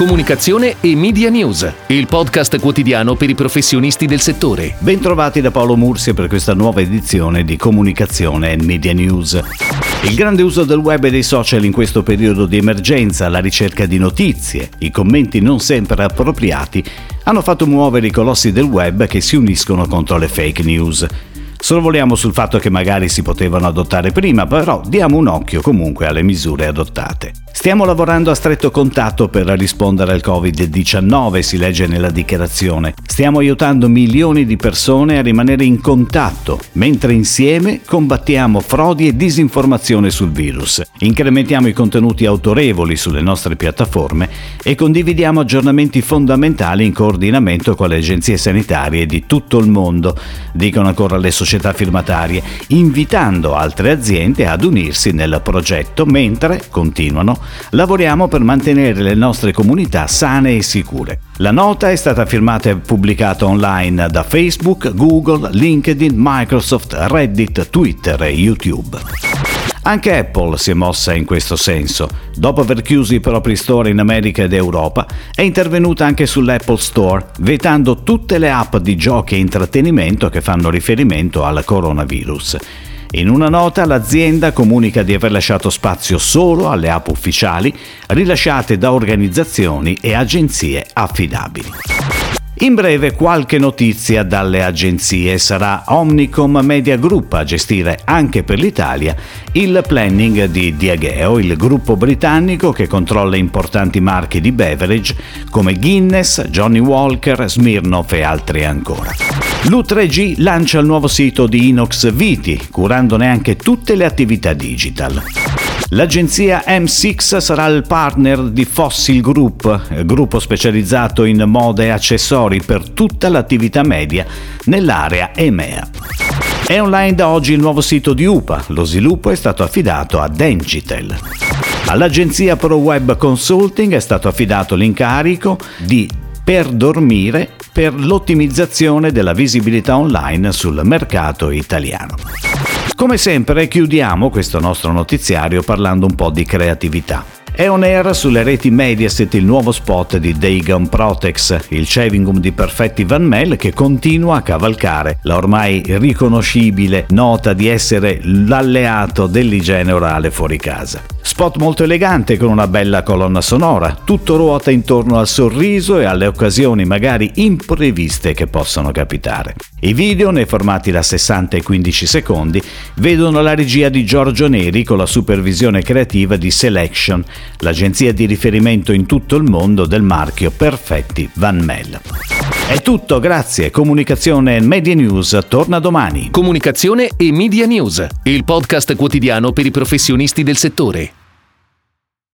Comunicazione e Media News, il podcast quotidiano per i professionisti del settore. Bentrovati da Paolo Mursia per questa nuova edizione di Comunicazione e Media News. Il grande uso del web e dei social in questo periodo di emergenza, la ricerca di notizie, i commenti non sempre appropriati, hanno fatto muovere i colossi del web che si uniscono contro le fake news. Sorvoliamo sul fatto che magari si potevano adottare prima, però diamo un occhio comunque alle misure adottate. Stiamo lavorando a stretto contatto per rispondere al Covid-19, si legge nella dichiarazione. Stiamo aiutando milioni di persone a rimanere in contatto, mentre insieme combattiamo frodi e disinformazione sul virus. Incrementiamo i contenuti autorevoli sulle nostre piattaforme e condividiamo aggiornamenti fondamentali in coordinamento con le agenzie sanitarie di tutto il mondo, dicono ancora le società firmatarie, invitando altre aziende ad unirsi nel progetto mentre, continuano, lavoriamo per mantenere le nostre comunità sane e sicure. La nota è stata firmata e pubblicata online da Facebook, Google, LinkedIn, Microsoft, Reddit, Twitter e YouTube. Anche Apple si è mossa in questo senso. Dopo aver chiuso i propri store in America ed Europa, è intervenuta anche sull'Apple Store, vietando tutte le app di giochi e intrattenimento che fanno riferimento al coronavirus. In una nota l'azienda comunica di aver lasciato spazio solo alle app ufficiali rilasciate da organizzazioni e agenzie affidabili. In breve qualche notizia dalle agenzie. Sarà Omnicom Media Group a gestire anche per l'Italia il planning di Diageo, il gruppo britannico che controlla importanti marchi di beverage come Guinness, Johnny Walker, Smirnoff e altri ancora. L'U3G lancia il nuovo sito di Inox Viti, curandone anche tutte le attività digital. L'agenzia M6 sarà il partner di Fossil Group, gruppo specializzato in moda e accessori per tutta l'attività media nell'area EMEA. È online da oggi il nuovo sito di UPA, lo sviluppo è stato affidato a Dengitel. All'agenzia ProWeb Consulting è stato affidato l'incarico di Per dormire per l'ottimizzazione della visibilità online sul mercato italiano. Come sempre chiudiamo questo nostro notiziario parlando un po' di creatività. È on air sulle reti Mediaset il nuovo spot di Dagon Protex, il Chewing di Perfetti Van Mel che continua a cavalcare la ormai riconoscibile nota di essere l'alleato dell'igiene orale fuori casa. Spot molto elegante con una bella colonna sonora, tutto ruota intorno al sorriso e alle occasioni magari impreviste che possono capitare. I video, nei formati da 60 e 15 secondi, vedono la regia di Giorgio Neri con la supervisione creativa di Selection, l'agenzia di riferimento in tutto il mondo del marchio Perfetti Van Mel. È tutto, grazie. Comunicazione e Media News torna domani. Comunicazione e Media News, il podcast quotidiano per i professionisti del settore.